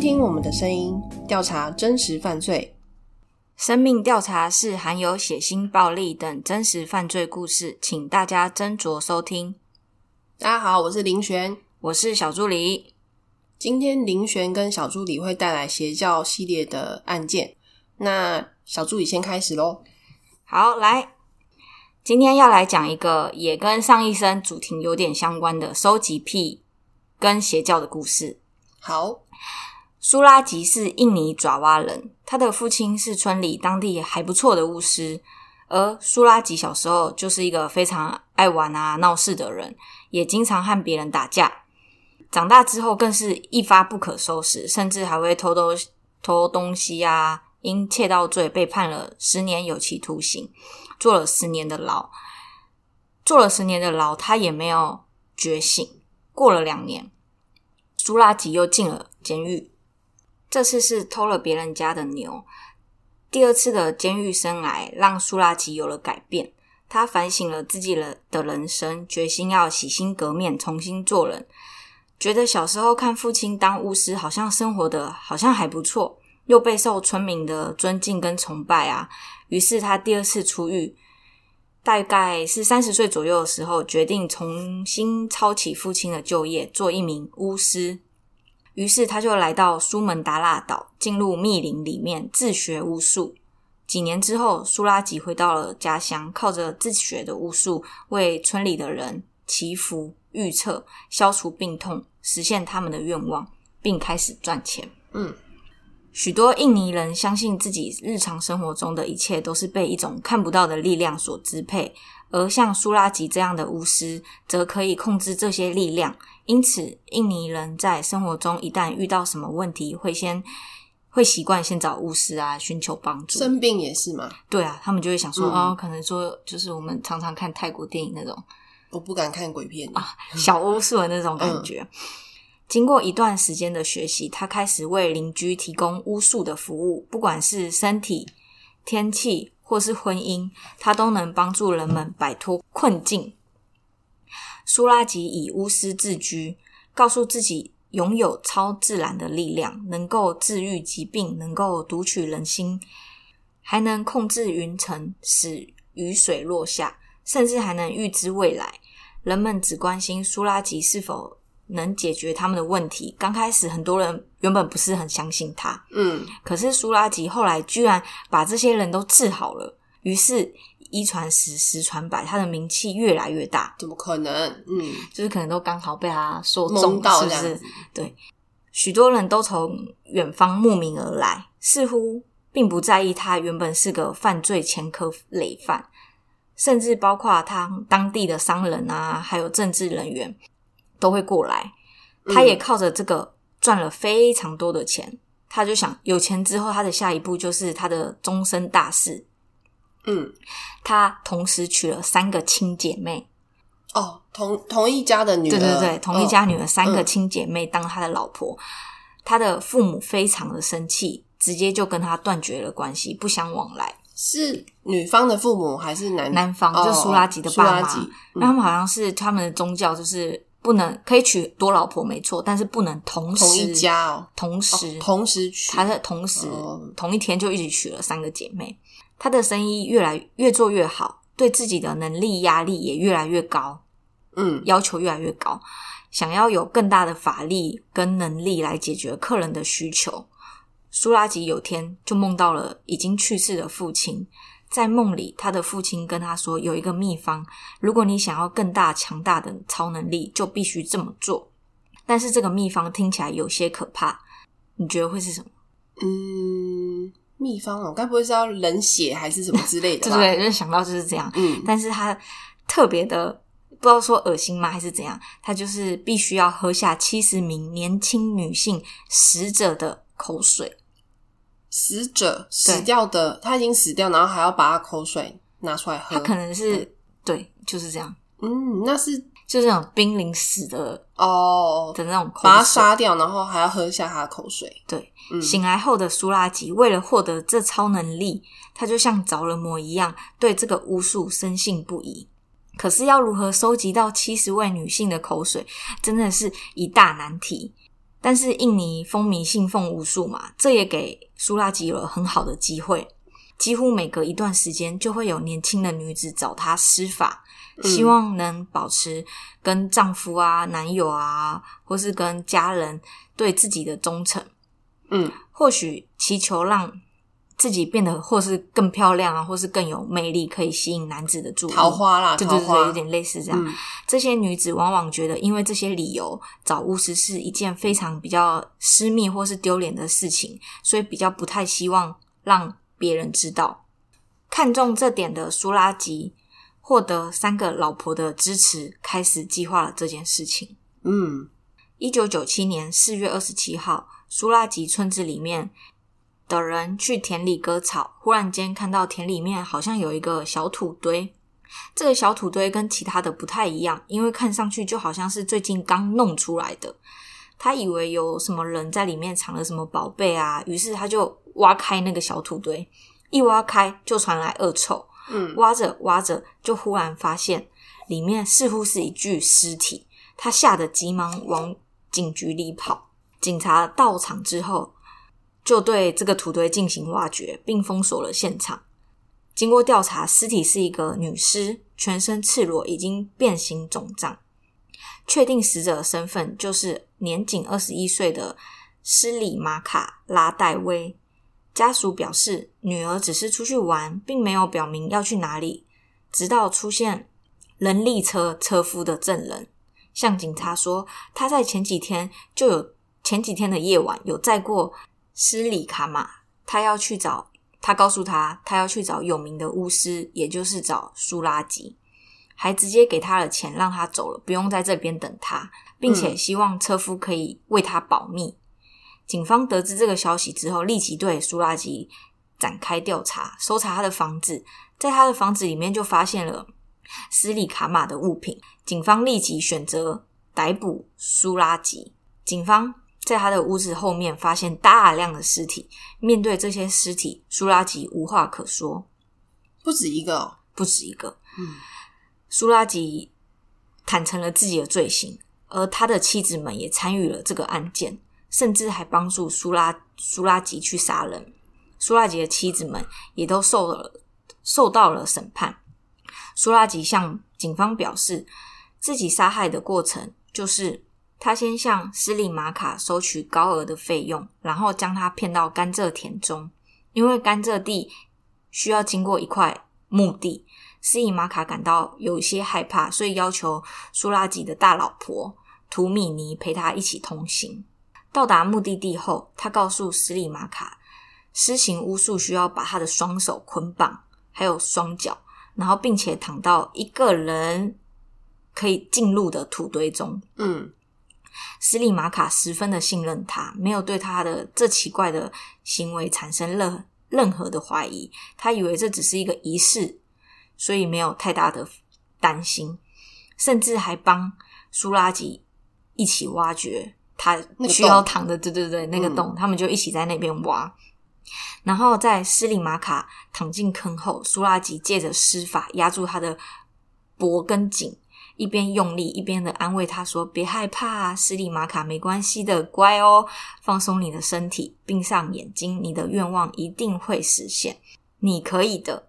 听听我们的声音，调查真实犯罪。生命调查是含有血腥、暴力等真实犯罪故事，请大家斟酌收听。大家好，我是林璇，我是小助理。今天林璇跟小助理会带来邪教系列的案件。那小助理先开始喽。好，来，今天要来讲一个也跟上一生主题有点相关的收集癖跟邪教的故事。好，苏拉吉是印尼爪哇人，他的父亲是村里当地还不错的巫师，而苏拉吉小时候就是一个非常爱玩啊、闹事的人，也经常和别人打架。长大之后更是一发不可收拾，甚至还会偷偷偷东西啊，因窃盗罪被判了十年有期徒刑，坐了十年的牢。坐了十年的牢，他也没有觉醒。过了两年。苏拉吉又进了监狱，这次是偷了别人家的牛。第二次的监狱生涯让苏拉吉有了改变，他反省了自己的的人生，决心要洗心革面，重新做人。觉得小时候看父亲当巫师，好像生活的好像还不错，又备受村民的尊敬跟崇拜啊。于是他第二次出狱，大概是三十岁左右的时候，决定重新抄起父亲的旧业，做一名巫师。于是他就来到苏门答腊岛，进入密林里面自学巫术。几年之后，苏拉吉回到了家乡，靠着自学的巫术，为村里的人祈福、预测、消除病痛，实现他们的愿望，并开始赚钱。嗯。许多印尼人相信自己日常生活中的一切都是被一种看不到的力量所支配，而像苏拉吉这样的巫师则可以控制这些力量。因此，印尼人在生活中一旦遇到什么问题，会先会习惯先找巫师啊，寻求帮助。生病也是吗？对啊，他们就会想说，哦，可能说就是我们常常看泰国电影那种，我不敢看鬼片啊，小巫术的那种感觉。经过一段时间的学习，他开始为邻居提供巫术的服务，不管是身体、天气或是婚姻，他都能帮助人们摆脱困境。苏拉吉以巫师自居，告诉自己拥有超自然的力量，能够治愈疾病，能够读取人心，还能控制云层，使雨水落下，甚至还能预知未来。人们只关心苏拉吉是否。能解决他们的问题。刚开始，很多人原本不是很相信他，嗯，可是苏拉吉后来居然把这些人都治好了。于是，一传十，十传百，他的名气越来越大。怎么可能？嗯，就是可能都刚好被他说中，是不是？对，许多人都从远方慕名而来，似乎并不在意他原本是个犯罪前科累犯，甚至包括他当地的商人啊，还有政治人员。都会过来，他也靠着这个赚了非常多的钱。他就想有钱之后，他的下一步就是他的终身大事。嗯，他同时娶了三个亲姐妹。哦，同同一家的女儿，对对对，同一家女儿，三个亲姐妹当他的老婆。他的父母非常的生气，直接就跟他断绝了关系，不相往来。是女方的父母还是男男方？就苏拉吉的爸妈，那他们好像是他们的宗教就是。不能可以娶多老婆没错，但是不能同时同一家哦，同时同时娶，他在同时同一天就一起娶了三个姐妹。他的生意越来越做越好，对自己的能力压力也越来越高，嗯，要求越来越高，想要有更大的法力跟能力来解决客人的需求。苏拉吉有天就梦到了已经去世的父亲。在梦里，他的父亲跟他说：“有一个秘方，如果你想要更大强大的超能力，就必须这么做。”但是这个秘方听起来有些可怕，你觉得会是什么？嗯，秘方哦，该不会是要冷血还是什么之类的？对对，就是想到就是这样。嗯，但是他特别的不知道说恶心吗，还是怎样？他就是必须要喝下七十名年轻女性死者的口水。死者死掉的，他已经死掉，然后还要把他口水拿出来喝。他可能是对，就是这样。嗯，那是就是那种濒临死的哦的那种，把他杀掉，然后还要喝下他的口水。对，醒来后的苏拉吉为了获得这超能力，他就像着了魔一样，对这个巫术深信不疑。可是要如何收集到七十位女性的口水，真的是一大难题。但是印尼风靡信奉巫术嘛，这也给苏拉吉有了很好的机会。几乎每隔一段时间，就会有年轻的女子找他施法，希望能保持跟丈夫啊、男友啊，或是跟家人对自己的忠诚。嗯，或许祈求让自己变得或是更漂亮啊，或是更有魅力，可以吸引男子的注意。桃花啦，对对对，有点类似这样。嗯这些女子往往觉得，因为这些理由找巫师是一件非常比较私密或是丢脸的事情，所以比较不太希望让别人知道。看中这点的苏拉吉获得三个老婆的支持，开始计划了这件事情。嗯一九九七年四月二十七号，苏拉吉村子里面的人去田里割草，忽然间看到田里面好像有一个小土堆。这个小土堆跟其他的不太一样，因为看上去就好像是最近刚弄出来的。他以为有什么人在里面藏了什么宝贝啊，于是他就挖开那个小土堆，一挖开就传来恶臭。嗯挖着挖着，就忽然发现里面似乎是一具尸体，他吓得急忙往警局里跑。警察到场之后，就对这个土堆进行挖掘，并封锁了现场。经过调查，尸体是一个女尸，全身赤裸，已经变形肿胀。确定死者的身份就是年仅二十一岁的施里马卡拉戴威。家属表示，女儿只是出去玩，并没有表明要去哪里。直到出现人力车车夫的证人向警察说，他在前几天就有前几天的夜晚有载过施里卡玛，他要去找他告诉他，他要去找有名的巫师，也就是找苏拉吉，还直接给他了钱，让他走了，不用在这边等他，并且希望车夫可以为他保密。警方得知这个消息之后，立即对苏拉吉展开调查，搜查他的房子，在他的房子里面就发现了斯里卡玛的物品。警方立即选择逮捕苏拉吉。警方在他的屋子后面发现大量的尸体，面对这些尸体，苏拉吉无话可说，不止一个哦。不止一个。嗯苏拉吉坦诚了自己的罪行，而他的妻子们也参与了这个案件，甚至还帮助苏拉苏拉吉去杀人。苏拉吉的妻子们也都受了受到了审判。苏拉吉向警方表示，自己杀害的过程就是他先向斯里马卡收取高额的费用，然后将他骗到甘蔗田中，因为甘蔗地需要经过一块墓地。斯里马卡感到有些害怕，所以要求苏拉吉的大老婆图米尼陪他一起同行。到达目的地后，他告诉斯里马卡，施行巫术需要把他的双手捆绑，还有双脚，然后并且躺到一个人可以进入的土堆中。嗯斯里马卡十分的信任他，没有对他的这奇怪的行为产生任任何的怀疑。他以为这只是一个仪式，所以没有太大的担心，甚至还帮苏拉吉一起挖掘他需要躺的，对对对，那个嗯洞，他们就一起在那边挖。然后在斯里马卡躺进坑后，苏拉吉借着施法压住他的脖跟颈，一边用力一边的安慰他说：“别害怕啊，斯里马卡没关系的，乖哦，放松你的身体，闭上眼睛，你的愿望一定会实现，你可以的。”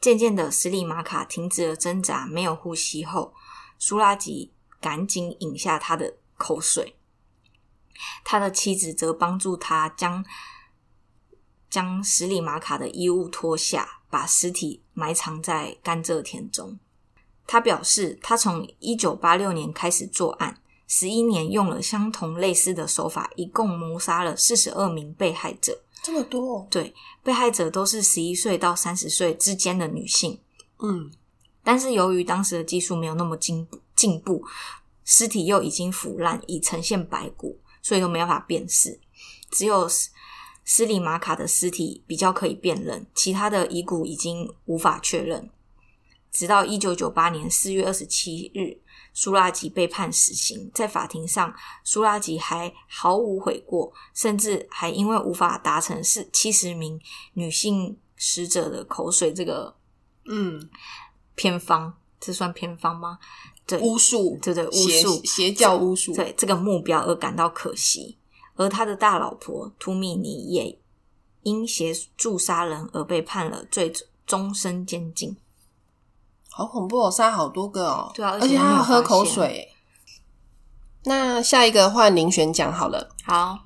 渐渐的，斯里马卡停止了挣扎，没有呼吸后，苏拉吉赶紧饮下他的口水。他的妻子则帮助他将将十里马卡的衣物脱下，把尸体埋藏在甘蔗田中。他表示，他从一九八六年开始作案，十一年用了相同类似的手法，一共谋杀了四十二名被害者。这么多哦。对，被害者都是十一岁到三十岁之间的女性。嗯但是由于当时的技术没有那么进步，进步，尸体又已经腐烂，已呈现白骨，所以都没办法辨识。只有斯斯里马卡的尸体比较可以辨认，其他的遗骨已经无法确认。直到一九九八年四月二十七日，苏拉吉被判死刑。在法庭上，苏拉吉还毫无悔过，甚至还因为无法达成是七十名女性死者的口水这个嗯偏方，这算偏方吗？对巫术，对对巫术邪教巫术，对这个目标而感到可惜，而他的大老婆图米尼也因协助杀人而被判了最终身监禁。好恐怖哦，杀好多个哦。对啊而而且他要喝口水。那下一个换林璇讲好了。好，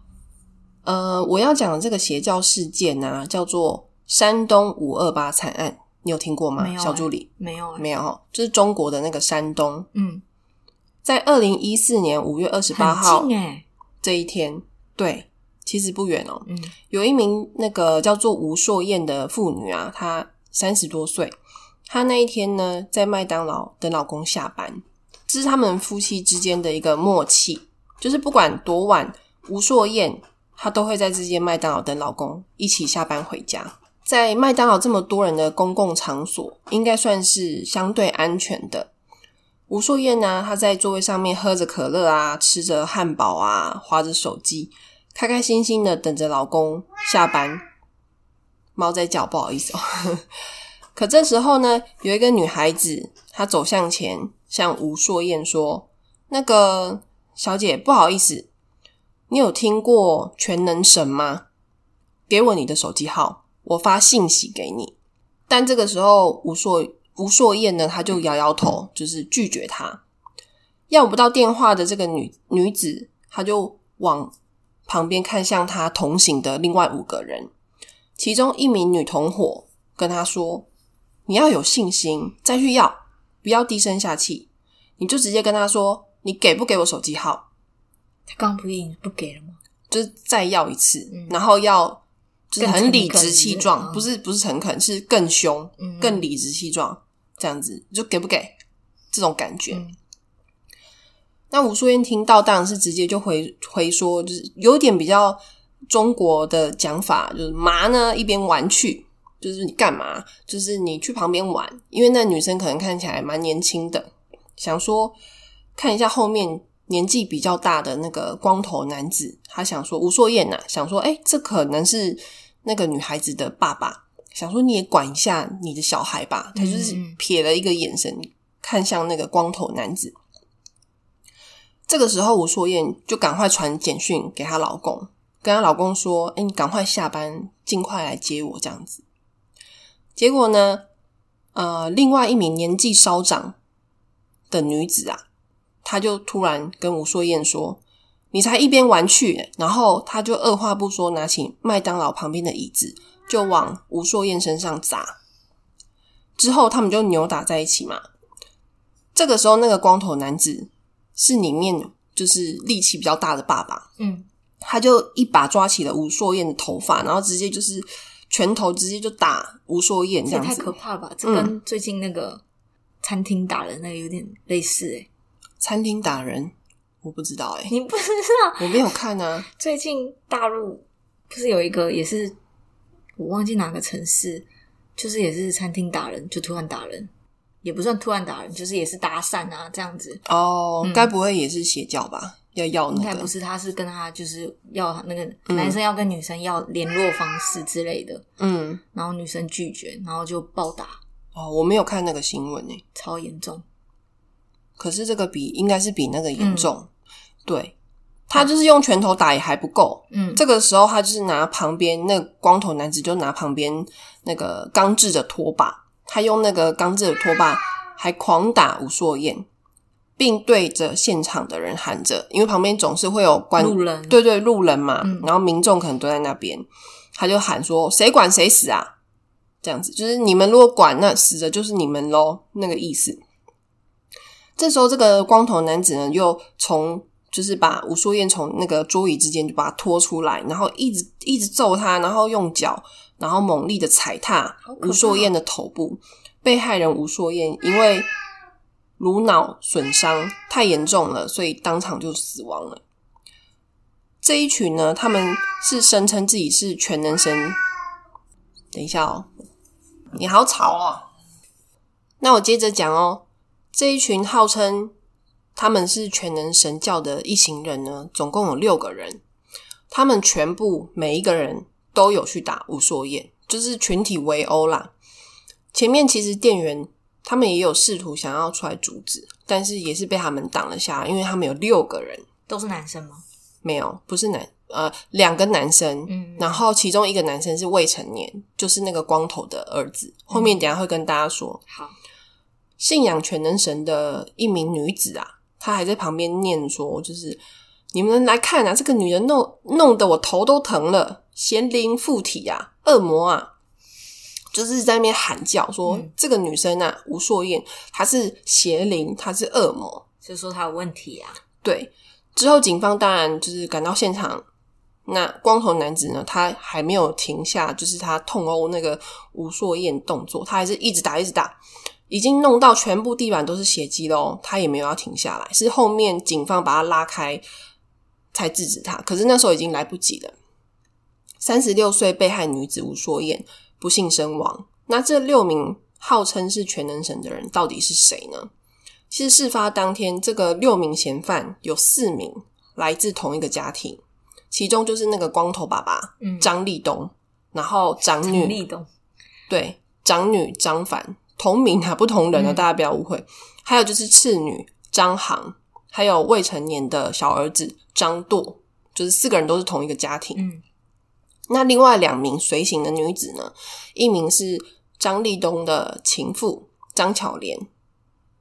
呃，我要讲的这个邪教事件呢、叫做山东五二八惨案，你有听过吗？没有欸小助理没有、欸，没有哦，就是中国的那个山东，嗯，在二零一四年五月二十八号这一天，对，其实不远哦。嗯有一名那个叫做吴硕燕的妇女啊，她三十多岁，她那一天呢在麦当劳等老公下班，这是他们夫妻之间的一个默契，就是不管多晚，吴硕燕她都会在这间麦当劳等老公一起下班回家。在麦当劳这么多人的公共场所，应该算是相对安全的。吴硕燕呢，她在座位上面喝着可乐啊，吃着汉堡啊，划着手机，开开心心的等着老公下班。猫在叫，不好意思哦。可这时候呢，有一个女孩子，她走向前，向吴硕燕说：“那个小姐，不好意思，你有听过全能神吗？给我你的手机号，我发信息给你。”但这个时候，吴硕吴硕燕呢，她就摇摇头，就是拒绝他。要不到电话的这个女女子，她就往旁边看向她同行的另外五个人，其中一名女同伙跟她说：“你要有信心，再去要，不要低声下气，你就直接跟他说，你给不给我手机号？他刚刚不是已经不给了吗？就是再要一次，嗯。然后要就是很理直气壮，嗯。不是不是诚恳，是更凶，嗯。更理直气壮，这样子就给不给？这种感觉。嗯。那吴淑燕听到，当然是直接就回回说，就是有点比较中国的讲法，就是麻呢，一边玩去，就是你干嘛？就是你去旁边玩，因为那女生可能看起来蛮年轻的，想说看一下后面年纪比较大的那个光头男子，他想说吴硕燕呐、想说，哎、这可能是那个女孩子的爸爸，想说你也管一下你的小孩吧。他就是嗯嗯瞥了一个眼神，看向那个光头男子。这个时候，吴硕燕就赶快传简讯给她老公，跟她老公说：“哎、你赶快下班，尽快来接我。”这样子。结果呢，呃，另外一名年纪稍长的女子啊，她就突然跟吴硕燕说：“你才一边玩去。”然后她就二话不说，拿起麦当劳旁边的椅子，就往吴硕燕身上砸。之后他们就扭打在一起嘛。这个时候，那个光头男子是里面就是力气比较大的爸爸，嗯，他就一把抓起了吴硕燕的头发，然后直接就是拳头直接就打吴硕燕这样子这也太可。怕了吧！这跟最近那个餐厅打人那个有点类似诶、餐厅打人，我不知道哎、你不知道？我没有看啊。最近大陆不是有一个也是我忘记哪个城市，就是也是餐厅打人，就突然打人，也不算突然打人，就是也是搭讪啊这样子。哦，该不会也是邪教吧？要要应该那个不是，他是跟他就是要那个男生要跟女生要联络方式之类的，嗯。然后女生拒绝，然后就暴打，哦，我没有看那个新闻诶、超严重。可是这个比应该是比那个严重，对。他就是用拳头打也还不够，嗯，这个时候他就是拿旁边那个光头男子就拿旁边那个钢制的拖把，他用那个钢制的拖把还狂打吴硕燕，并对着现场的人喊着，因为旁边总是会有关路人对对路人嘛，嗯然后民众可能都在那边，他就喊说谁管谁死啊，这样子就是你们如果管，那死的就是你们喽，那个意思。这时候，这个光头男子呢，又从就是把吴淑燕从那个桌椅之间就把他拖出来，然后一直一直揍他，然后用脚，然后猛力的踩踏吴硕燕的头部。被害人吴硕燕因为颅脑损伤太严重了，所以当场就死亡了。这一群呢，他们是声称自己是全能神。等一下哦，你好吵哦。那我接着讲哦。这一群号称他们是全能神教的一行人呢，总共有六个人，他们全部每一个人都有去打吴硕燕，就是群体围殴啦。前面其实店员他们也有试图想要出来阻止，但是也是被他们挡了下来，因为他们有六个人，都是男生吗？没有，不是男，呃，两个男生，嗯然后其中一个男生是未成年，就是那个光头的儿子。后面等一下会跟大家说，好，信仰全能神的一名女子啊，她还在旁边念说，就是你们来看啊，这个女人弄弄得我头都疼了，邪灵附体啊，恶魔啊。就是在那边喊叫说，嗯这个女生啊，吴硕燕，她是邪灵，她是恶魔。就说她有问题啊。对，之后警方当然就是赶到现场，那光头男子呢，他还没有停下，就是他痛殴那个吴硕燕动作，他还是一直打，一直打，已经弄到全部地板都是血迹喽，他也没有要停下来，是后面警方把他拉开才制止他，可是那时候已经来不及了。三十六岁被害女子吴硕燕不幸身亡，那这六名号称是全能神的人到底是谁呢？其实事发当天，这个六名嫌犯有四名来自同一个家庭，其中就是那个光头爸爸嗯，张立东，然后长女立东，对长女张凡，同名啊，不同人啊，嗯大家不要误会。还有就是次女张航，还有未成年的小儿子张舵，就是四个人都是同一个家庭。嗯那另外两名随行的女子呢，一名是张立东的情妇张巧莲，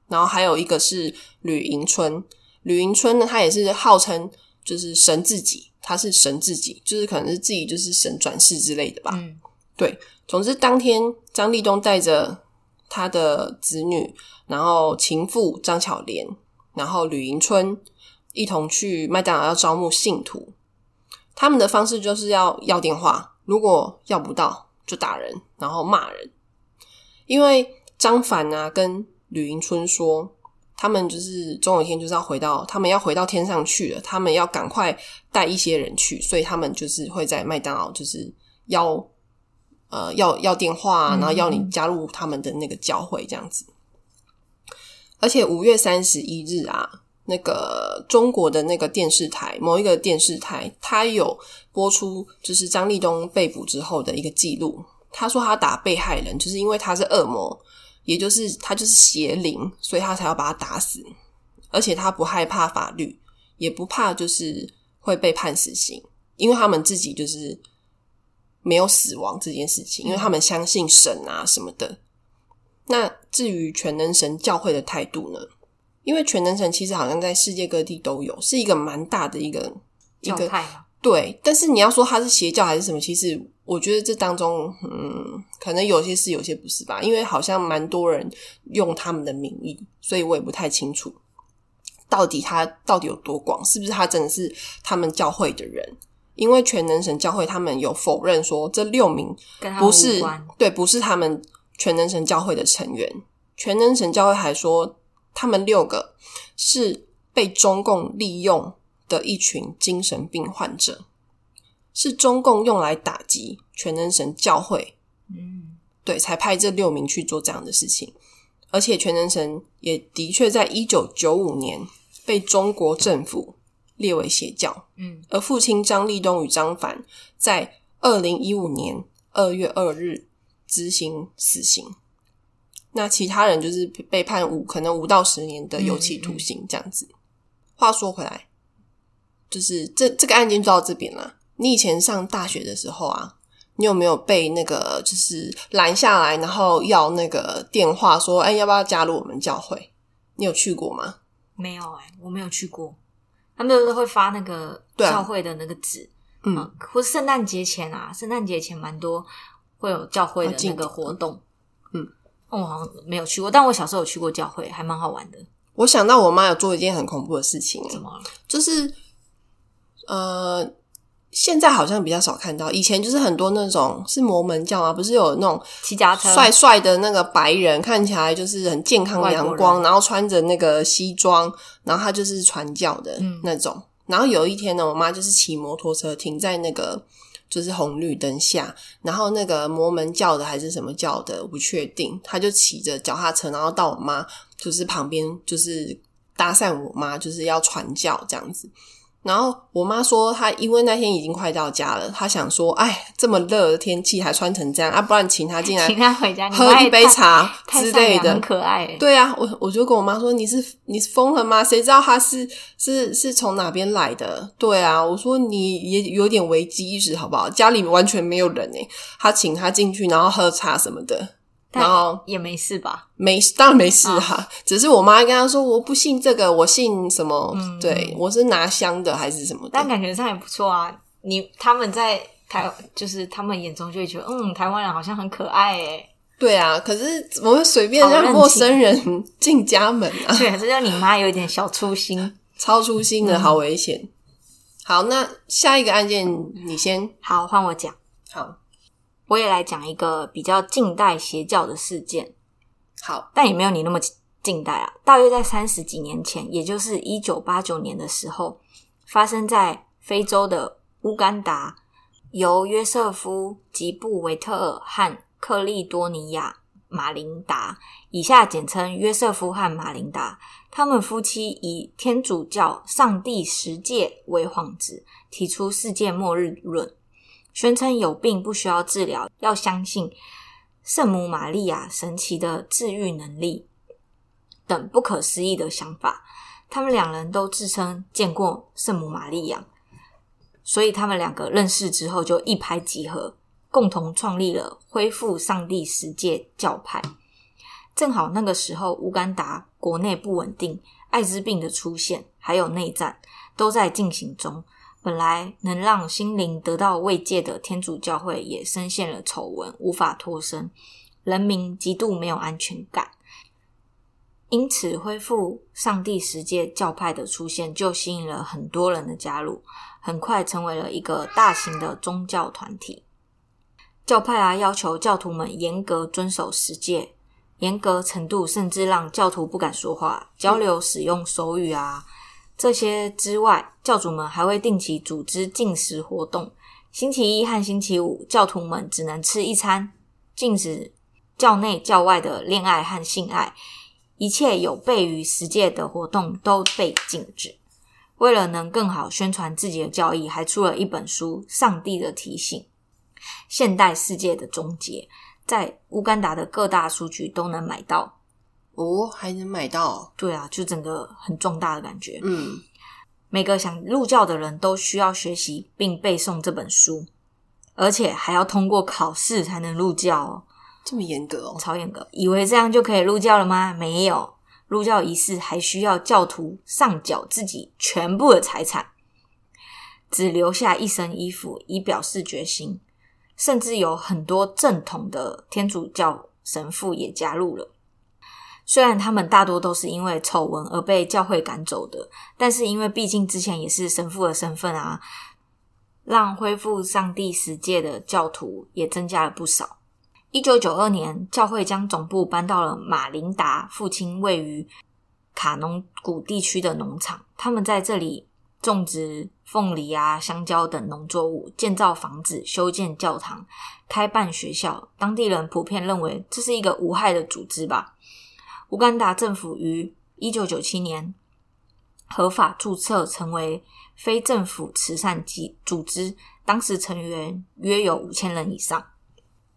然后还有一个是吕迎春。吕迎春呢，她也是号称就是神自己，她是神自己，就是可能是自己就是神转世之类的吧。嗯对，总之当天张立东带着他的子女，然后情妇张巧莲，然后吕迎春一同去麦当劳要招募信徒。他们的方式就是要要电话，如果要不到就打人，然后骂人。因为张凡啊跟吕迎春说，他们就是总有一天就是要回到，他们要回到天上去了，他们要赶快带一些人去，所以他们就是会在麦当劳就是要呃要要电话、然后要你加入他们的那个教会这样子。而且五月三十一日啊，那个中国的那个电视台某一个电视台，它有播出就是张立东被捕之后的一个记录。他说他打被害人，就是因为他是恶魔，也就是他就是邪灵，所以他才要把他打死。而且他不害怕法律，也不怕就是会被判死刑，因为他们自己就是没有死亡这件事情，因为他们相信神啊什么的。那至于全能神教会的态度呢？因为全能神其实好像在世界各地都有，是一个蛮大的一个一个对。但是你要说它是邪教还是什么，其实我觉得这当中，嗯，可能有些是，有些不是吧。因为好像蛮多人用他们的名义，所以我也不太清楚到底他到底有多广，是不是他真的是他们教会的人？因为全能神教会他们有否认说这六名不是。对，不是他们全能神教会的成员。全能神教会还说，他们六个是被中共利用的一群精神病患者，是中共用来打击全能神教会，嗯对，才派这六名去做这样的事情。而且全能神也的确在一九九五年被中国政府列为邪教。嗯而父亲张立东与张凡在二零一五年二月二日执行死刑。那其他人就是被判五可能五到十年的有期徒刑这样子。话说回来，就是这这个案件就到这边了。你以前上大学的时候啊，你有没有被那个就是拦下来，然后要那个电话说，哎，要不要加入我们教会？你有去过吗？没有哎、我没有去过。他们都是会发那个教会的那个纸，嗯啊或是圣诞节前啊，圣诞节前蛮多会有教会的哦进那个活动。我好像没有去过，但我小时候有去过教会，还蛮好玩的。我想到我妈有做一件很恐怖的事情、怎么了？就是呃，现在好像比较少看到，以前就是很多那种是摩门教啊，不是有那种骑脚踏车？帅帅的那个白人，看起来就是很健康阳光，然后穿着那个西装，然后他就是传教的嗯那种。然后有一天呢，我妈就是骑摩托车停在那个就是红绿灯下，然后那个摩门教的还是什么教的，我不确定，他就骑着脚踏车，然后到我妈就是旁边，就是搭讪我妈，就是要传教这样子。然后我妈说，她因为那天已经快到家了，她想说，哎，这么热的天气还穿成这样啊，不然请她进来请他回家，喝一杯茶之类的很。可爱欸。对啊，我我就跟我妈说，你是你是疯了吗？谁知道她是是是从哪边来的？对啊，我说你也有点危机意识好不好？家里完全没有人诶，她请她进去，然后喝茶什么的，但然后也没事吧？没当然没事哈、只是我妈跟他说我不信这个，我信什么？嗯对我是拿香的还是什么的？但感觉上也不错啊。你他们在台，就是他们眼中就会觉得，嗯，台湾人好像很可爱诶。对啊，可是怎么会随便让陌生人进家门啊？对，这叫你妈有一点小粗心。超粗心的，好危险。好，那下一个案件你先好，换我讲，好我也来讲一个比较近代邪教的事件。好但也没有你那么近代啊。大约在三十几年前，也就是一九八九年的时候，发生在非洲的乌干达，由约瑟夫·吉布维特尔和克利多尼亚·马琳达（以下简称约瑟夫和马琳达），他们夫妻以天主教上帝十诫为幌子，提出世界末日论，宣称有病不需要治疗，要相信圣母玛利亚神奇的治愈能力等不可思议的想法。他们两人都自称见过圣母玛利亚，所以他们两个认识之后就一拍即合，共同创立了恢复上帝十诫教派。正好那个时候，乌干达国内不稳定，艾滋病的出现，还有内战都在进行中。本来能让心灵得到慰藉的天主教会也深陷了丑闻，无法脱身，人民极度没有安全感。因此，恢复上帝十诫教派的出现，就吸引了很多人的加入，很快成为了一个大型的宗教团体。教派啊，要求教徒们严格遵守十诫，严格程度甚至让教徒不敢说话、交流、使用手语啊。这些之外，教主们还会定期组织禁食活动。星期一和星期五，教徒们只能吃一餐，禁止教内教外的恋爱和性爱，一切有悖于十诫的活动都被禁止。为了能更好宣传自己的教义，还出了一本书《上帝的提醒》，现代世界的终结，在乌干达的各大书局都能买到。哦，还能买到，对啊，就整个很壮大的感觉。嗯，每个想入教的人都需要学习并背诵这本书，而且还要通过考试才能入教哦，这么严格哦，超严格。以为这样就可以入教了吗？没有，入教仪式还需要教徒上缴自己全部的财产，只留下一身衣服以表示决心。甚至有很多正统的天主教神父也加入了。虽然他们大多都是因为丑闻而被教会赶走的，但是因为毕竟之前也是神父的身份啊，让恢复上帝十诫的教徒也增加了不少。一九九二年，教会将总部搬到了马琳达父亲位于卡农谷地区的农场，他们在这里种植凤梨啊、香蕉等农作物，建造房子、修建教堂、开办学校。当地人普遍认为这是一个无害的组织吧。乌干达政府于一九九七年合法注册成为非政府慈善机组织，当时成员约有五千人以上。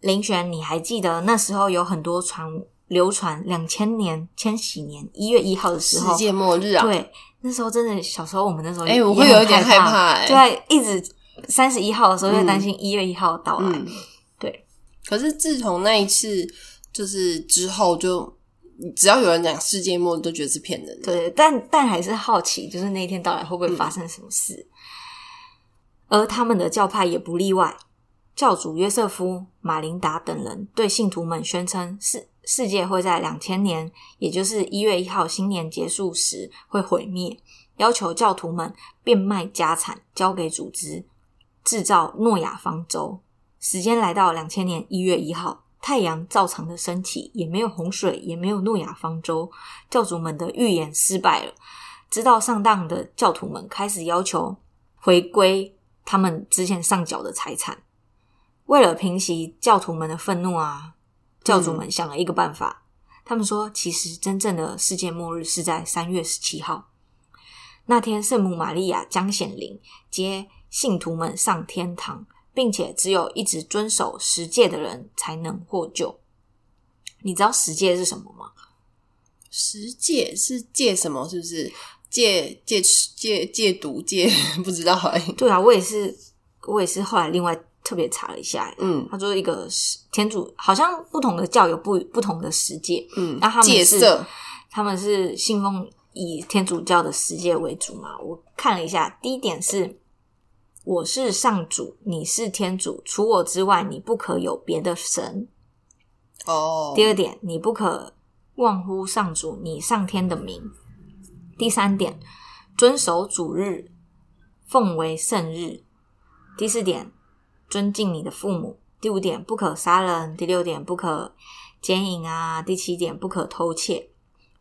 林璇，你还记得那时候有很多传流传两千年千禧年一月一号的时候，世界末日啊，对，那时候真的小时候我们那时候哎也我会有一点害害怕哎对啊，一直三十一号的时候就担心一月一号到来，嗯，对。可是自从那一次就是之后就，只要有人讲世界末日，都觉得是骗人的。对，但但还是好奇，就是那一天到来会不会发生什么事？而他们的教派也不例外，教主约瑟夫、马琳达等人对信徒们宣称世世界会在两千年，也就是一月一号新年结束时会毁灭，要求教徒们变卖家产交给组织，制造诺亚方舟。时间来到两千年一月一号，太阳照常的升起，也没有洪水，也没有诺亚方舟。教主们的预言失败了。知道上当的教徒们开始要求回归他们之前上缴的财产。为了平息教徒们的愤怒啊，教主们想了一个办法。他们说，其实真正的世界末日是在三月十七号。那天圣母玛利亚将显灵，接信徒们上天堂，并且只有一直遵守十戒的人才能获救。你知道十戒是什么吗？十戒是戒什么？是不是戒戒吃戒戒毒戒？不知道哎、对啊，我也是，我也是后来另外特别查了一下，嗯他说一个天主好像不同的教有不不同的十戒，嗯，那他们是戒他们是信奉以天主教的十戒为主嘛？我看了一下，第一点是我是上主，你是天主，除我之外，你不可有别的神。哦。第二点，你不可忘乎上主你上天的名。第三点，遵守主日，奉为圣日。第四点，尊敬你的父母。第五点，不可杀人。第六点，不可奸淫啊。第七点，不可偷窃。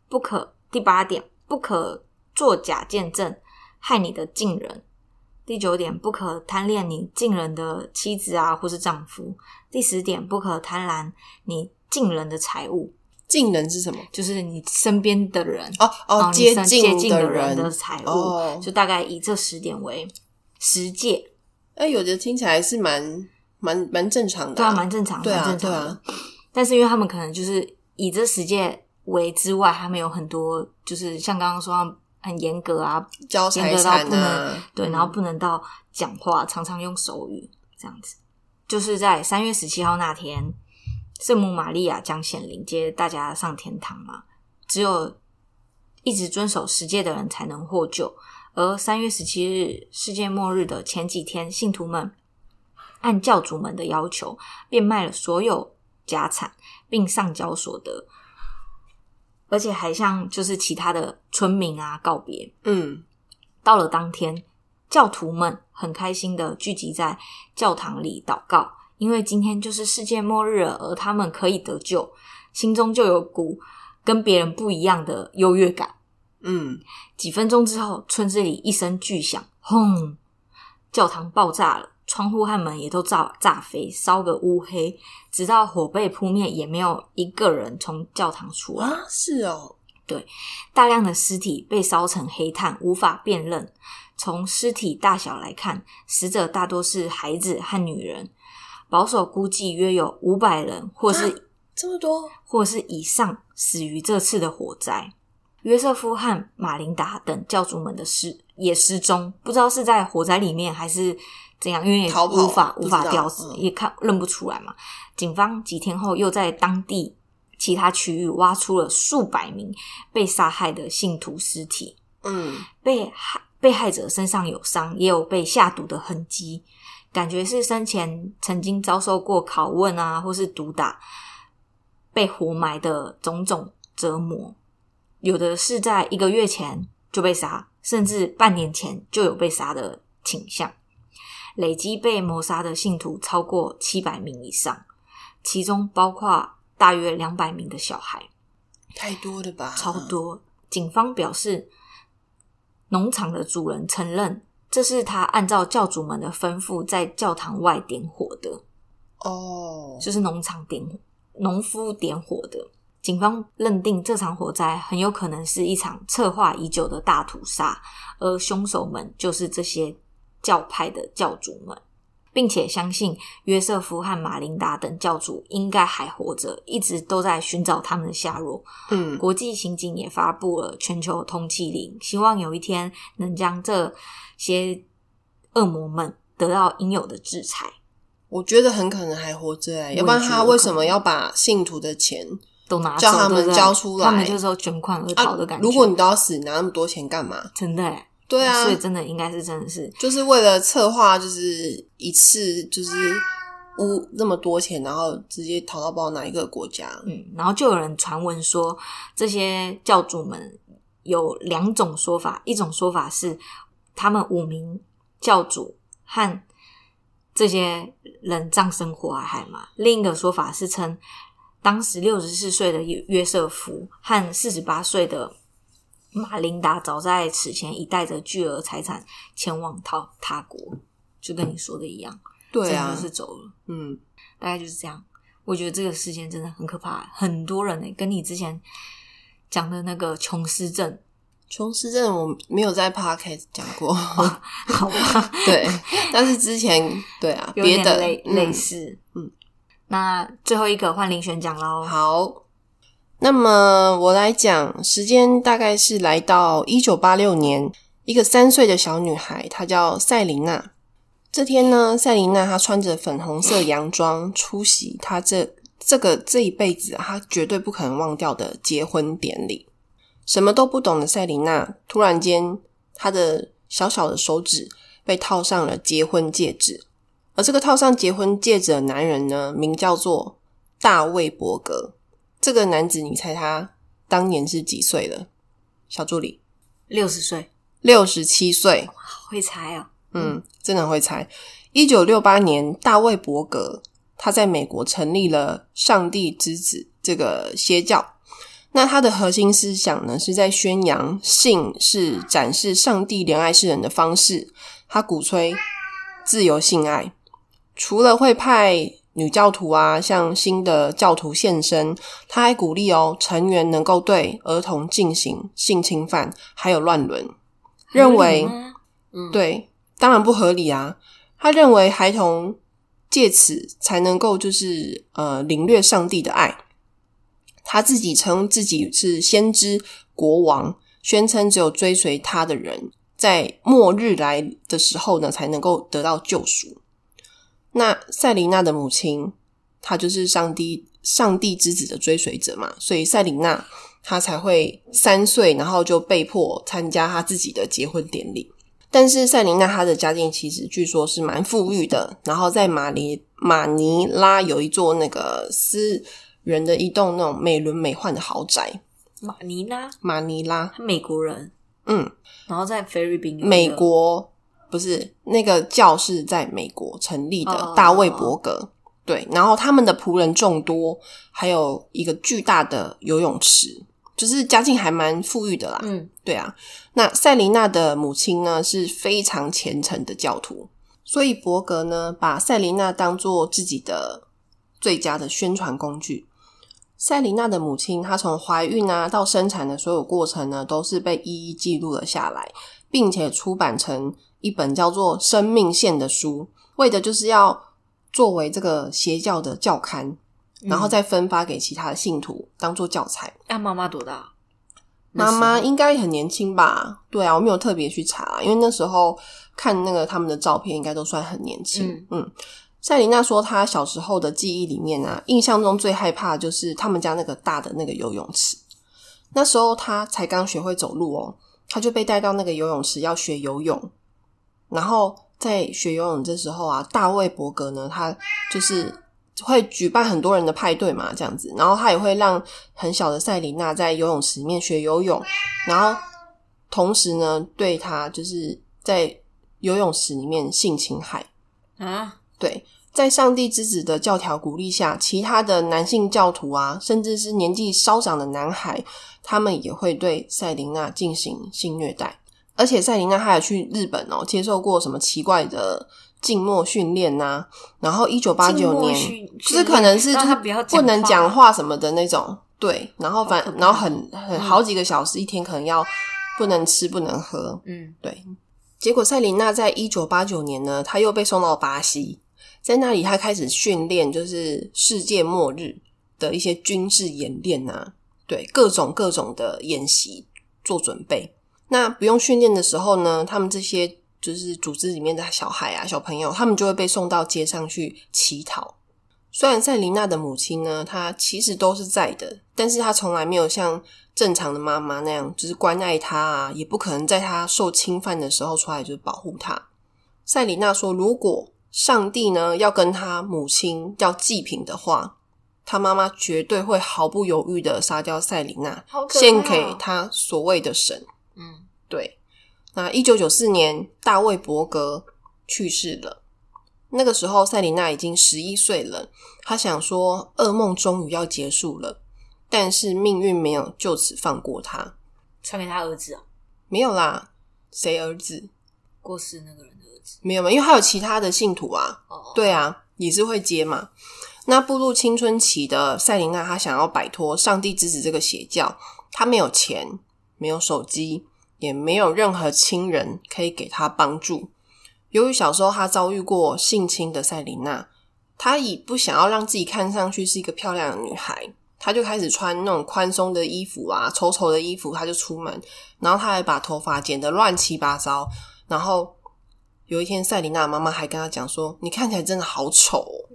不可。第八点，不可作假见证，害你的近人。第九点，不可贪恋你近人的妻子啊，或是丈夫。第十点，不可贪婪你近人的财物，近人是什么？就是你身边的人哦哦，你接身接近的人的财物，哦就大概以这十点为十戒，哎，有的听起来是蛮蛮蛮正常的、对啊，蛮正常，蛮正常的。但是因为他们可能就是以这十戒为之外，他们有很多就是像刚刚说很严格啊，严格到产不能啊，对，然后不能到讲话，常常用手语这样子。就是在三月十七号那天，圣母玛利亚将显灵接大家上天堂嘛，只有一直遵守十诫的人才能获救。而三月十七日世界末日的前几天，信徒们按教主们的要求，变卖了所有家产，并上交所得，而且还向就是其他的村民啊告别。嗯到了当天，教徒们很开心的聚集在教堂里祷告，因为今天就是世界末日了，而他们可以得救，心中就有股跟别人不一样的优越感。嗯，几分钟之后，村子里一声巨响，轰！教堂爆炸了，窗户和门也都炸炸飞，烧个乌黑，直到火被扑灭，也没有一个人从教堂出来。啊，是哦，对大量的尸体被烧成黑炭，无法辨认。从尸体大小来看，死者大多是孩子和女人，保守估计约有五百人，或是这么多，或是以上死于这次的火灾。约瑟夫和马琳达等教主们的失也失踪，不知道是在火灾里面还是怎样，因为也无法无法吊死，嗯也看认不出来嘛。警方几天后又在当地其他区域挖出了数百名被杀害的信徒尸体，嗯被害被害者身上有伤，也有被下毒的痕迹，感觉是生前曾经遭受过拷问啊，或是毒打，被活埋的种种折磨。有的是在一个月前就被杀，甚至半年前就有被杀的倾向。累积被谋杀的信徒超过七百名以上，其中包括大约两百名的小孩。太多了吧？超多。警方表示，农场的主人承认这是他按照教主们的吩咐在教堂外点火的，哦，就是农场点火农夫点火的。警方认定这场火灾很有可能是一场策划已久的大屠杀，而凶手们就是这些教派的教主们，并且相信约瑟夫和马琳达等教主应该还活着，一直都在寻找他们的下落。嗯国际刑警也发布了全球通缉令，希望有一天能将这些恶魔们得到应有的制裁。我觉得很可能还活着哎，要不然他为什么要把信徒的钱都拿走叫他们交出来他们就是说卷款而逃啊的感觉。如果你都要死，拿那么多钱干嘛？真的耶，对啊。所，以真的应该是真的是。就是为了策划，就是一次就是污那么多钱，然后直接逃到不知道哪一个国家。嗯，然后就有人传闻说，这些教主们有两种说法，一种说法是他们五名教主和这些人葬身火海嘛，另一个说法是称当时六十四岁的约约瑟夫和四十八岁的马琳达早在此前已带着巨额财产前往他他国，就跟你说的一样，对啊是走了。嗯，大概就是这样。我觉得这个事件真的很可怕，很多人呢、跟你之前讲的那个琼斯镇琼斯镇我没有在 podcast 讲过，好吧，对，但是之前对啊，别的类嗯类似。嗯，那最后一个换林璇讲喽。好，那么我来讲，时间大概是来到一九八六年，一个三岁的小女孩，她叫赛琳娜。这天呢，赛琳娜她穿着粉红色洋装出席她这这个这一辈子她绝对不可能忘掉的结婚典礼。什么都不懂的赛琳娜，突然间，她的小小的手指被套上了结婚戒指，而这个套上结婚戒指的男人呢，名叫做大卫伯格。这个男子，你猜他当年是几岁了？小助理，六十岁，六十七岁。好会猜哦。嗯，真的很会猜。一九六八年，大卫伯格他在美国成立了上帝之子这个邪教。那他的核心思想呢，是在宣扬性是展示上帝怜爱世人的方式。他鼓吹自由性爱，除了会派女教徒啊，向新的教徒献身，他还鼓励哦成员能够对儿童进行性侵犯，还有乱伦，认为对，当然不合理啊。他认为孩童借此才能够就是呃领略上帝的爱。他自己称自己是先知国王，宣称只有追随他的人，在末日来的时候呢，才能够得到救赎。那塞琳娜的母亲，她就是上帝上帝之子的追随者嘛，所以塞琳娜她才会三岁，然后就被迫参加她自己的结婚典礼。但是塞琳娜她的家境其实据说是蛮富裕的，然后在马尼马尼拉有一座那个私人的一栋那种美轮美奂的豪宅。马尼拉，马尼拉，美国人，嗯，然后在菲律宾美国不是那个教是在美国成立哦的，大卫伯格。对，然后他们的仆人众多，还有一个巨大的游泳池，就是家境还蛮富裕的啦。嗯，对啊，那赛琳娜的母亲呢是非常虔诚的教徒，所以伯格呢把赛琳娜当做自己的最佳的宣传工具。赛琳娜的母亲，她从怀孕啊到生产的所有过程呢，都是被一一记录了下来，并且出版成一本叫做《生命线》的书，为的就是要作为这个邪教的教刊，然后再分发给其他的信徒当做教材。那妈妈多大？妈妈应该很年轻吧？对啊，我没有特别去查，因为那时候看那个他们的照片，应该都算很年轻。嗯赛琳娜说，她小时候的记忆里面啊，印象中最害怕的就是他们家那个大的那个游泳池。那时候她才刚学会走路哦，她就被带到那个游泳池要学游泳。然后在学游泳这时候啊，大卫伯格呢，他就是会举办很多人的派对嘛，这样子，然后他也会让很小的赛琳娜在游泳池里面学游泳，然后同时呢，对她就是在游泳池里面性侵害。啊，对，在上帝之子的教条鼓励下，其他的男性教徒啊，甚至是年纪稍长的男孩，他们也会对赛琳娜进行性虐待。而且赛琳娜还有去日本哦，接受过什么奇怪的静默训练呐、然后一九八九年，就是可能是就是不能讲讲话什么的那种，对，然后反然后很很好几个小时，一天可能要不能吃不能喝，嗯，对，结果赛琳娜在一九八九年呢，她又被送到巴西，在那里她开始训练，就是世界末日的一些军事演练啊，对，各种各种的演习做准备。那不用训练的时候呢，他们这些就是组织里面的小孩啊、小朋友，他们就会被送到街上去乞讨。虽然塞琳娜的母亲呢，她其实都是在的，但是她从来没有像正常的妈妈那样，就是关爱她啊，也不可能在她受侵犯的时候出来就是保护她。塞琳娜说，如果上帝呢要跟她母亲要祭品的话，她妈妈绝对会毫不犹豫的杀掉塞琳娜，献给她所谓的神。嗯，对，那一九九四年，大卫伯格去世了。那个时候，塞琳娜已经十一岁了。她想说，噩梦终于要结束了，但是命运没有就此放过她。传给他儿子啊，没有啦，谁儿子？过世那个人的儿子。没有嘛，因为还有其他的信徒啊。哦，对啊，也是会接嘛。那步入青春期的塞琳娜，她想要摆脱上帝之子这个邪教，她没有钱，没有手机，也没有任何亲人可以给他帮助。由于小时候他遭遇过性侵的赛琳娜，她以不想要让自己看上去是一个漂亮的女孩，她就开始穿那种宽松的衣服啊，丑丑的衣服，她就出门，然后她还把头发剪得乱七八糟。然后有一天，赛琳娜妈妈还跟她讲说：“你看起来真的好丑哦。”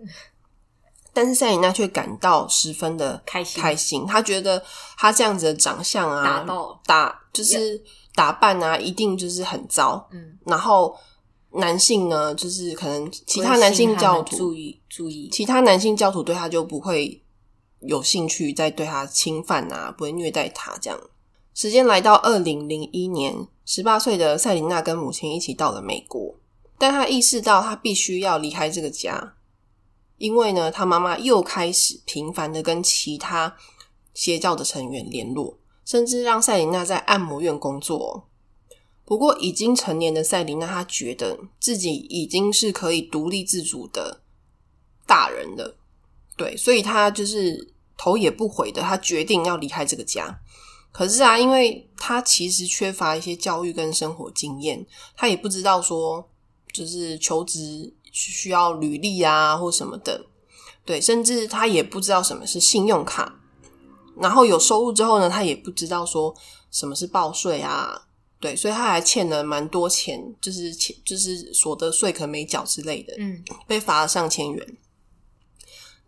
但是赛琳娜却感到十分的开心开心，她觉得她这样子的长相啊，打到打就是打扮啊，一定就是很糟。嗯，然后男性呢，就是可能其他男性教徒注意注意，其他男性教徒对他就不会有兴趣再对他侵犯啊，不会虐待他这样。时间来到二零零一年，十八岁的赛琳娜跟母亲一起到了美国，但她意识到她必须要离开这个家，因为呢，她妈妈又开始频繁的跟其他邪教的成员联络，甚至让赛琳娜在按摩院工作。不过，已经成年的赛琳娜，她觉得自己已经是可以独立自主的大人了，对，所以她就是头也不回的，她决定要离开这个家。可是啊，因为她其实缺乏一些教育跟生活经验，她也不知道说，就是求职需要履历啊或什么的，对，甚至她也不知道什么是信用卡。然后有收入之后呢，他也不知道说什么是报税啊，对，所以他还欠了蛮多钱，就是欠就是所得税可能没缴之类的，嗯，被罚了上千元。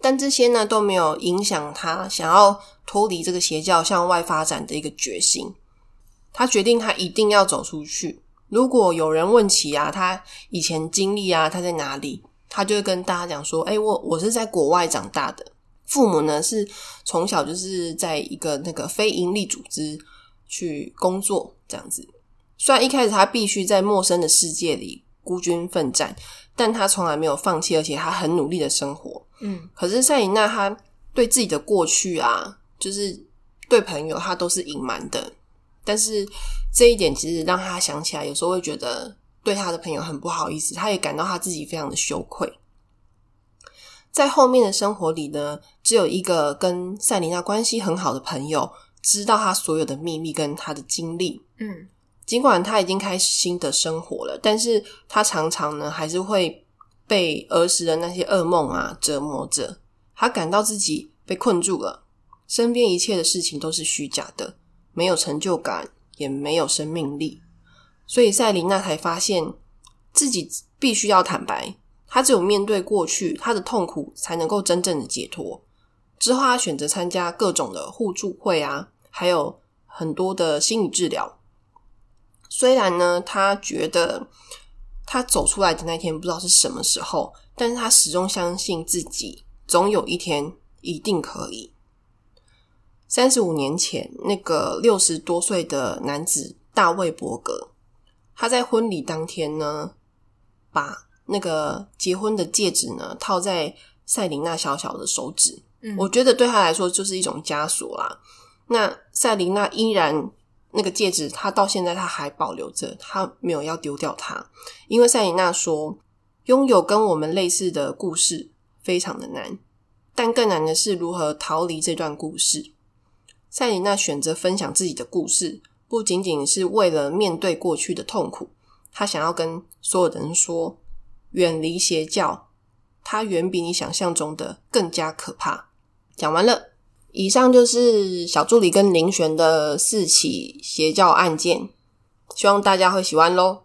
但这些呢都没有影响他想要脱离这个邪教向外发展的一个决心。他决定他一定要走出去。如果有人问起啊，他以前经历啊，他在哪里，他就会跟大家讲说：“哎、我我是在国外长大的，父母呢是从小就是在一个那个非营利组织去工作，这样子。虽然一开始他必须在陌生的世界里孤军奋战，但他从来没有放弃，而且他很努力的生活。嗯，可是赛琳娜她对自己的过去啊，就是对朋友她都是隐瞒的，但是这一点其实让他想起来，有时候会觉得对他的朋友很不好意思，他也感到他自己非常的羞愧。在后面的生活里呢，只有一个跟赛琳娜关系很好的朋友知道她所有的秘密跟她的经历，嗯，尽管她已经开始新的生活了，但是她常常呢还是会被儿时的那些噩梦啊折磨着。她感到自己被困住了，身边一切的事情都是虚假的，没有成就感，也没有生命力。所以赛琳娜才发现自己必须要坦白，他只有面对过去，他的痛苦才能够真正的解脱。之后，他选择参加各种的互助会啊，还有很多的心理治疗。虽然呢，他觉得他走出来的那天不知道是什么时候，但是他始终相信自己总有一天一定可以。三十五年前，那个六十多岁的男子大卫伯格，他在婚礼当天呢，把那个结婚的戒指呢套在赛琳娜小小的手指。嗯我觉得对她来说就是一种枷锁啦。那赛琳娜依然那个戒指，她到现在她还保留着，她没有要丢掉它，因为赛琳娜说，拥有跟我们类似的故事非常的难，但更难的是如何逃离这段故事。赛琳娜选择分享自己的故事，不仅仅是为了面对过去的痛苦，她想要跟所有的人说，远离邪教，它远比你想象中的更加可怕。讲完了。以上就是小助理跟林璇的四起邪教案件，希望大家会喜欢喽。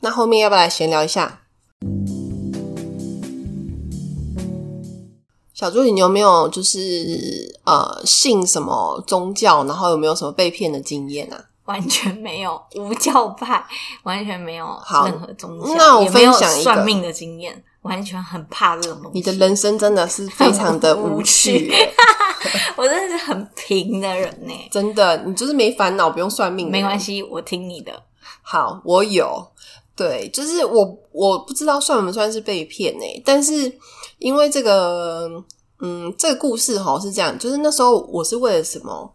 那后面要不要来闲聊一下？小助理，你有没有就是呃信什么宗教，然后有没有什么被骗的经验啊？完全没有无教派，完全没有任何宗教，那我分享一个算命的经验，完全很怕这种东西。你的人生真的是非常的无趣，我真的是很平的人呢。真的，你就是没烦恼，不用算命，没关。系，我听你的。好，我有，对，就是我我不知道算不算是被骗呢、但是因为这个，嗯，这个故事哈是这样，就是那时候我是为了什么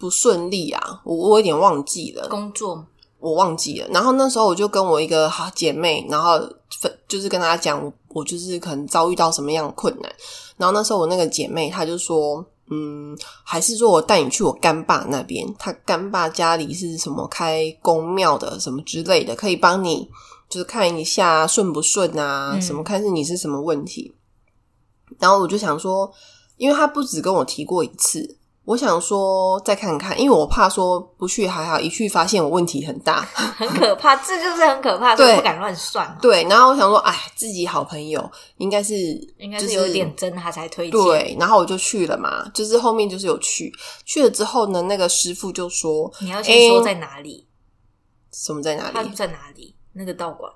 不顺利啊，我我有点忘记了，工作我忘记了。然后那时候我就跟我一个好姐妹，然后分就是跟她讲，我我就是可能遭遇到什么样的困难。然后那时候我那个姐妹她就说，嗯，还是说我带你去我干爸那边，他干爸家里是什么开公庙的什么之类的，可以帮你就是看一下顺不顺啊，嗯什么看是你是什么问题。然后我就想说，因为他不止跟我提过一次，我想说再看看，因为我怕说不去还好，一去发现我问题很大。很可怕，这就是很可怕，所以对不敢乱算嘛。对，然后我想说，哎，自己好朋友应该是应该是有点真，他才推荐。对，然后我就去了嘛，就是后面就是有去，去了之后呢，那个师傅就说你要先说在哪里，什么在哪他里，在哪里？那个道馆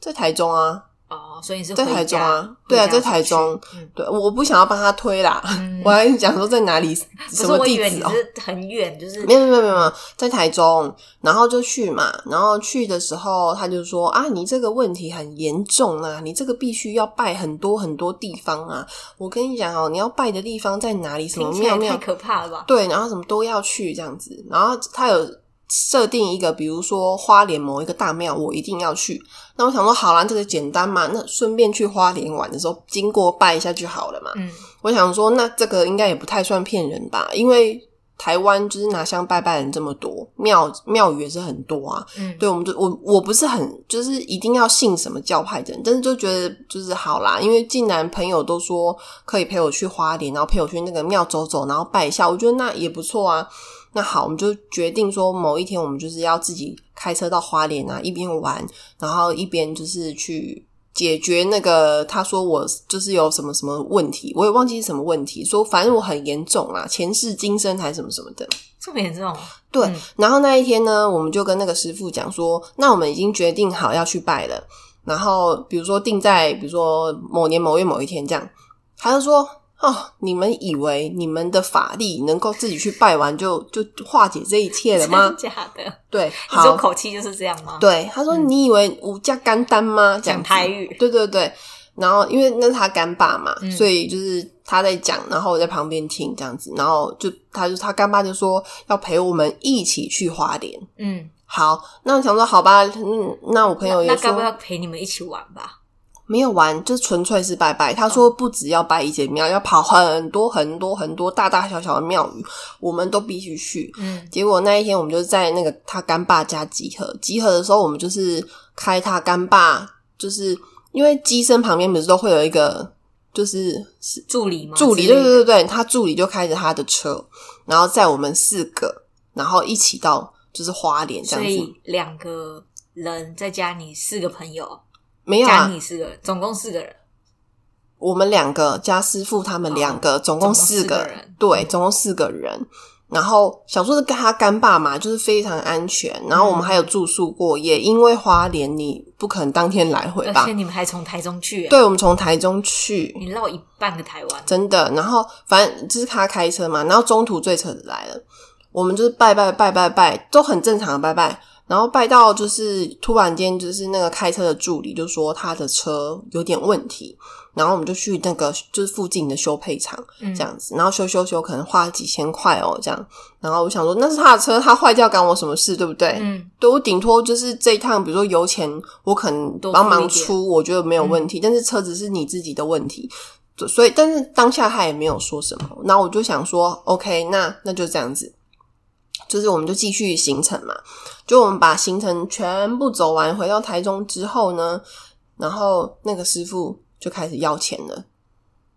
在台中啊，哦，所以你是在台中啊，对啊，在台中，嗯，对，我不想要帮他推啦，嗯 我还讲说在哪里，什么地址哦。为你是很远，就是没有没有没有没有，在台中，然后就去嘛，然后去的时候他就说啊，你这个问题很严重啊，你这个必须要拜很多很多地方啊。我跟你讲哦，你要拜的地方在哪里？什么庙庙太可怕了吧？对，然后什么都要去这样子，然后他有设定一个，比如说花莲某一个大庙，我一定要去。那我想说，好啦，这个简单嘛，那顺便去花莲玩的时候，经过拜一下就好了嘛。嗯，我想说，那这个应该也不太算骗人吧，因为台湾就是拿香拜拜人这么多，庙庙宇也是很多啊。嗯对，我们就我我不是很就是一定要信什么教派的人，但是就觉得就是好啦，因为既然朋友都说可以陪我去花莲，然后陪我去那个庙走走，然后拜一下，我觉得那也不错啊。那好，我们就决定说某一天我们就是要自己开车到花莲啊，一边玩，然后一边就是去解决那个他说我就是有什么什么问题，我也忘记是什么问题，说反正我很严重啦，前世今生还是什么什么的。这么严重？对，嗯然后那一天呢，我们就跟那个师傅讲说，那我们已经决定好要去拜了，然后比如说定在比如说某年某月某一天这样，他就说。哦，你们以为你们的法力能够自己去拜完就就化解这一切了吗 真？假的？对，你说好，口气就是这样吗？对，他说：“你以为无价干丹吗？”讲子台语，对对对，然后因为那是他干爸嘛，嗯所以就是他在讲，然后我在旁边听这样子，然后就他就他干爸就说要陪我们一起去花莲。嗯，好，那我想说好吧，嗯，那我朋友也说要陪你们一起玩吧？没有玩，就纯粹是拜拜。他说不只要拜一间庙，要跑很多很多很多大大小小的庙宇，我们都必须去。嗯结果那一天我们就在那个他干爸家集合，集合的时候我们就是开他干爸，就是因为机身旁边不是都会有一个就是助理吗？助理，对对对对，他助理就开着他的车，然后载我们四个，然后一起到就是花莲这所样子。以两个人再加你四个朋友，没有啊，加你四个人，总共四个人。我们两个加师傅他们两个，总共四个哦总共四个人对，总共四个人。然后想说是跟他干爸嘛，就是非常安全。然后我们还有住宿过夜，因为花莲你不可能当天来回吧而且？你们还从台中去，，对，我们从台中去，你绕一半个台湾，真的。然后反正就是他开车嘛，然后中途最扯的来了，我们就是拜拜拜拜拜，都很正常的拜拜。然后拜到就是突然间，就是那个开车的助理就说他的车有点问题，然后我们就去那个就是附近的修配厂嗯这样子，然后修修修可能花了几千块哦这样。然后我想说那是他的车，他坏掉干我什么事，对不对？嗯，对我顶多就是这一趟，比如说油钱，我可能帮忙出，我觉得没有问题。但是车子是你自己的问题，所以但是当下他也没有说什么。然后我就想说，OK，那那就这样子，就是我们就继续行程嘛。就我们把行程全部走完，回到台中之后呢，然后那个师傅就开始要钱了。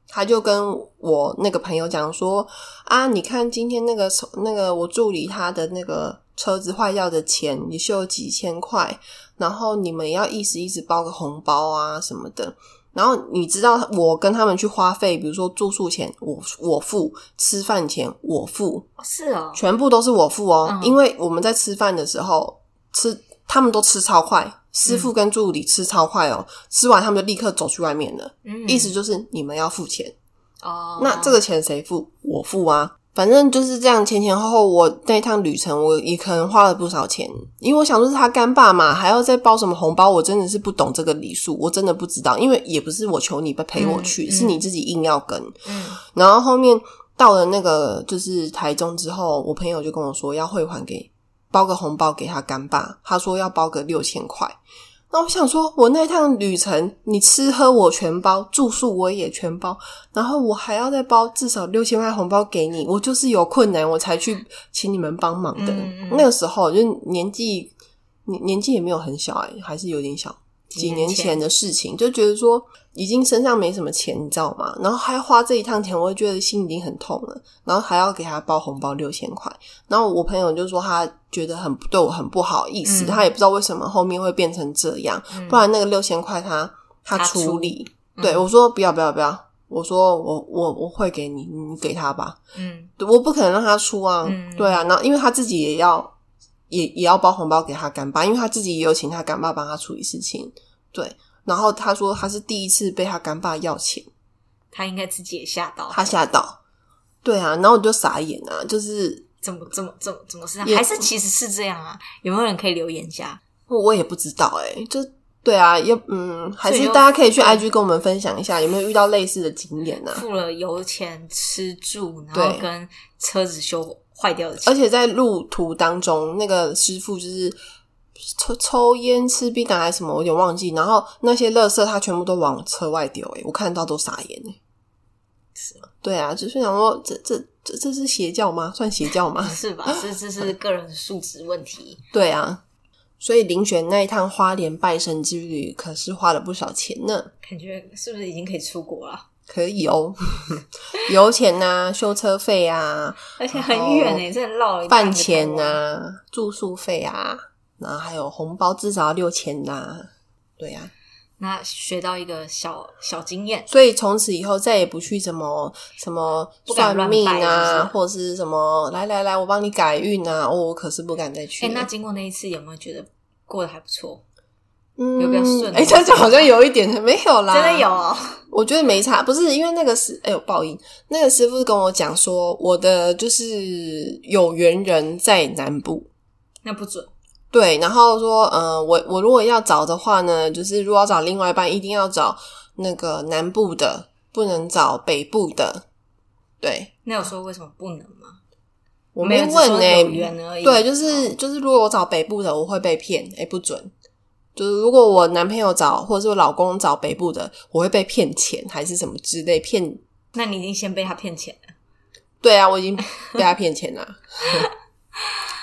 他就跟我那个朋友讲说啊，你看今天那个那个我助理他的那个车子坏掉的钱也是有几千块，然后你们要意思意思包个红包啊什么的。然后你知道我跟他们去花费，比如说住宿钱我我付，吃饭钱我付，哦是哦，全部都是我付哦，嗯。因为我们在吃饭的时候吃，他们都吃超快，师傅跟助理吃超快哦，吃完他们就立刻走去外面了，嗯，意思就是你们要付钱，哦，那这个钱谁付？我付啊。反正就是这样，前前后后我那趟旅程我也可能花了不少钱，因为我想说是他干爸嘛，还要再包什么红包，我真的是不懂这个礼数，我真的不知道，因为也不是我求你陪我去，是你自己硬要跟。嗯然后后面到了那个就是台中之后，我朋友就跟我说要汇还给包个红包给他干爸，他说要包个六千块。那我想说，我那趟旅程，你吃喝我全包，住宿我也全包，然后我还要再包至少六千块红包给你，我就是有困难我才去请你们帮忙的。那个时候就年纪年年纪也没有很小哎、还是有点小，几年前的事情，就觉得说已经身上没什么钱，你知道吗？然后还要花这一趟钱，我就觉得心已经很痛了，然后还要给他包红包六千块。然后我朋友就说他觉得很对我很不好意思，嗯。他也不知道为什么后面会变成这样，不然那个六千块他他处理。对我说不要不要不要，我说我我我会给你，你给他吧。嗯。我不可能让他出啊，嗯。对啊，然后因为他自己也要也也要包红包给他干爸，因为他自己也有请他干爸帮他处理事情，对。然后他说他是第一次被他干爸要钱，他应该自己也吓到，他吓到，对啊，然后我就傻眼啊，就是怎么怎么怎么怎么是这样？也还是其实是这样啊？有没有人可以留言一下？我也不知道哎、就对啊，要嗯，还是大家可以去 IG 跟我们分享一下，有没有遇到类似的经验呢、啊？付了油钱、吃住，然对后跟车子修坏掉的钱，而且在路途当中，那个师傅就是抽抽烟、吃槟榔还是什么，我有点忘记。然后那些垃圾他全部都往车外丢，哎，我看到都傻眼诶。是吗对啊，就是想说，这这这这是邪教吗？算邪教吗？是吧？这这是个人素质问题。对啊，所以林选那一趟花莲拜神之旅，可是花了不少钱呢。感觉是不是已经可以出国了？可以哦，油钱呐、修车费啊、而且很远诶、真的绕了饭钱呐、住宿费啊，然后还有红包至少要六千呐。对啊，那学到一个小小经验，所以从此以后再也不去什么什么算命啊，是是或者是什么来来来，我帮你改运啊。哦，我可是不敢再去哎、了。那经过那一次，有没有觉得过得还不错？嗯有比较顺哎，这样好像有一点没有啦，真的有、哦，我觉得没差，不是因为那个师，哎呦报应，那个师傅跟我讲说，我的就是有缘人在南部，那不准。对，然后说，呃，我我如果要找的话呢，就是如果要找另外一半，一定要找那个南部的，不能找北部的。对，那有说为什么不能吗？我没问呢、对，就是就是，如果我找北部的，我会被骗，哎、不准。就是如果我男朋友找，或者是我老公找北部的，我会被骗钱，还是什么之类骗 那你已经先被他骗钱了。对啊，我已经被他骗钱了。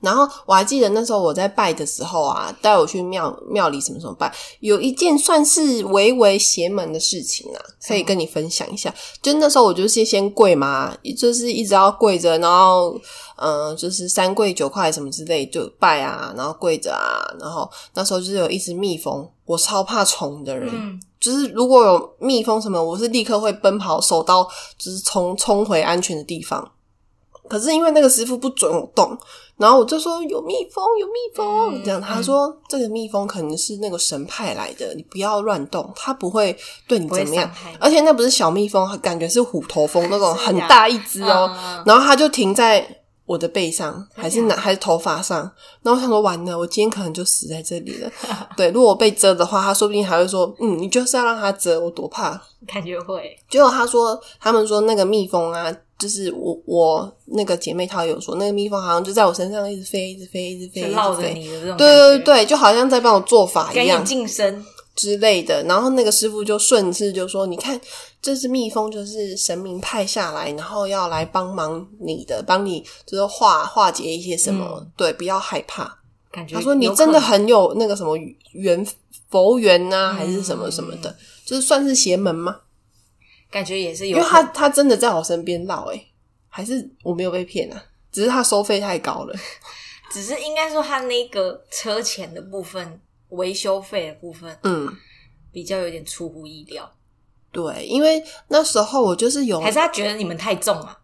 然后我还记得那时候我在拜的时候啊，带我去庙庙里什么什么拜，有一件算是微微邪门的事情啊，可以跟你分享一下。就那时候我就是先跪嘛，就是一直要跪着，然后嗯、呃就是三跪九块什么之类就拜啊，然后跪着啊，然后那时候就是有一只蜜蜂，我超怕虫的人，嗯，就是如果有蜜蜂什么，我是立刻会奔跑，手刀就是冲冲回安全的地方。可是因为那个师傅不准我动，然后我就说有蜜蜂，有蜜蜂，嗯这样他说这个蜜蜂可能是那个神派来的，你不要乱动，它不会对你怎么样。而且那不是小蜜蜂，感觉是虎头蜂那种很大一只哦。嗯然后它就停在我的背上，还是哪还是头发上。然后我想说完了，我今天可能就死在这里了。对，如果我被蛰的话，他说不定还会说，嗯，你就是要让他蛰，我多怕。感觉会，结果他说，他们说那个蜜蜂啊，就是我我那个姐妹她有说，那个蜜蜂好像就在我身上一直飞，一直飞，一直飞，就一直飞。绕着你的这种对对对，对，就好像在帮我做法一样晋升，之类的。然后那个师傅就顺势就说：“你看，这只蜜蜂就是神明派下来，然后要来帮忙你的，帮你就是化化解一些什么，对，不要害怕。”感觉他说：“你真的很有那个什么缘佛缘呐、嗯还是什么什么的，就是算是邪门吗？感觉也是有因为他他真的在我身边绕，诶，还是我没有被骗啊？只是他收费太高了。只是应该说他那个车钱的部分、维修费的部分嗯，比较有点出乎意料，对，因为那时候我就是有还是他觉得你们太重啊？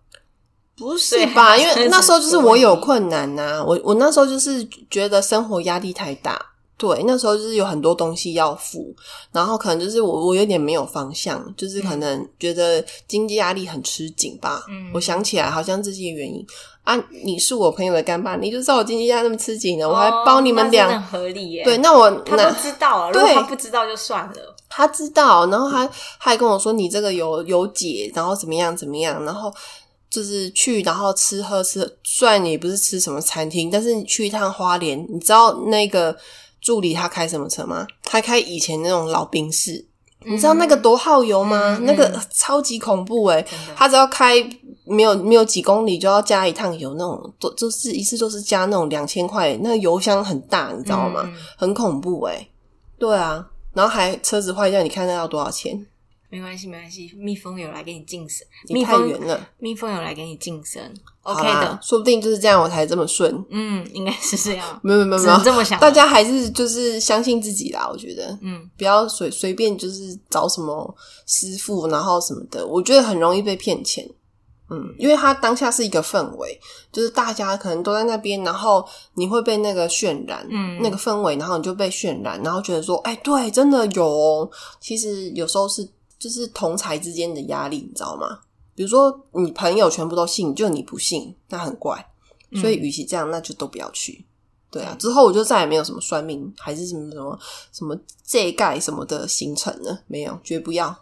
不是吧？因为 那时候就是我有困难呐、我我那时候就是觉得生活压力太大，对，那时候就是有很多东西要付，然后可能就是我我有点没有方向，就是可能觉得经济压力很吃紧吧。嗯我想起来好像这些原因啊。你是我朋友的干爸，你就知道我经济压力那么吃紧了，我还包你们俩。哦那真的很合理耶。对，，那我那他都知道啊，如果对他不知道就算了。他知道，然后他他还跟我说你这个有有解，然后怎么样怎么样，然后就是去，然后吃喝吃，虽然你不是吃什么餐厅，但是你去一趟花莲，你知道那个助理他开什么车吗？他开以前那种老兵士，你知道那个多耗油吗？那个超级恐怖诶、他只要开没有没有几公里就要加一趟油，那种都就是一次都是加那种两千块，那个油箱很大，你知道吗？很恐怖诶、对啊，然后还车子坏掉，你看那要多少钱？没关系，没关系。蜜蜂有来给你晋升，你太蜜蜂远了蜜蜂有来给你晋升，OK 啦的。说不定就是这样我才这么顺。嗯，应该是这样。没有没有只没有，能这么想大家还是就是相信自己啦，我觉得。嗯，不要随随便就是找什么师傅，然后什么的，我觉得很容易被骗钱。嗯，因为它当下是一个氛围，就是大家可能都在那边，然后你会被那个渲染，嗯那个氛围，然后你就被渲染，然后觉得说，哎，对，真的有哦。其实有时候是就是同才之间的压力，你知道吗？比如说你朋友全部都信，就你不信，那很怪。所以，与其这样，那就都不要去。对啊，之后我就再也没有什么算命，还是什么什么什么这盖什么的行程了，没有，绝不要。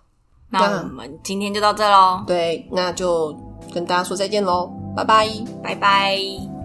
那我们今天就到这喽，对，那就跟大家说再见喽，拜拜。拜拜。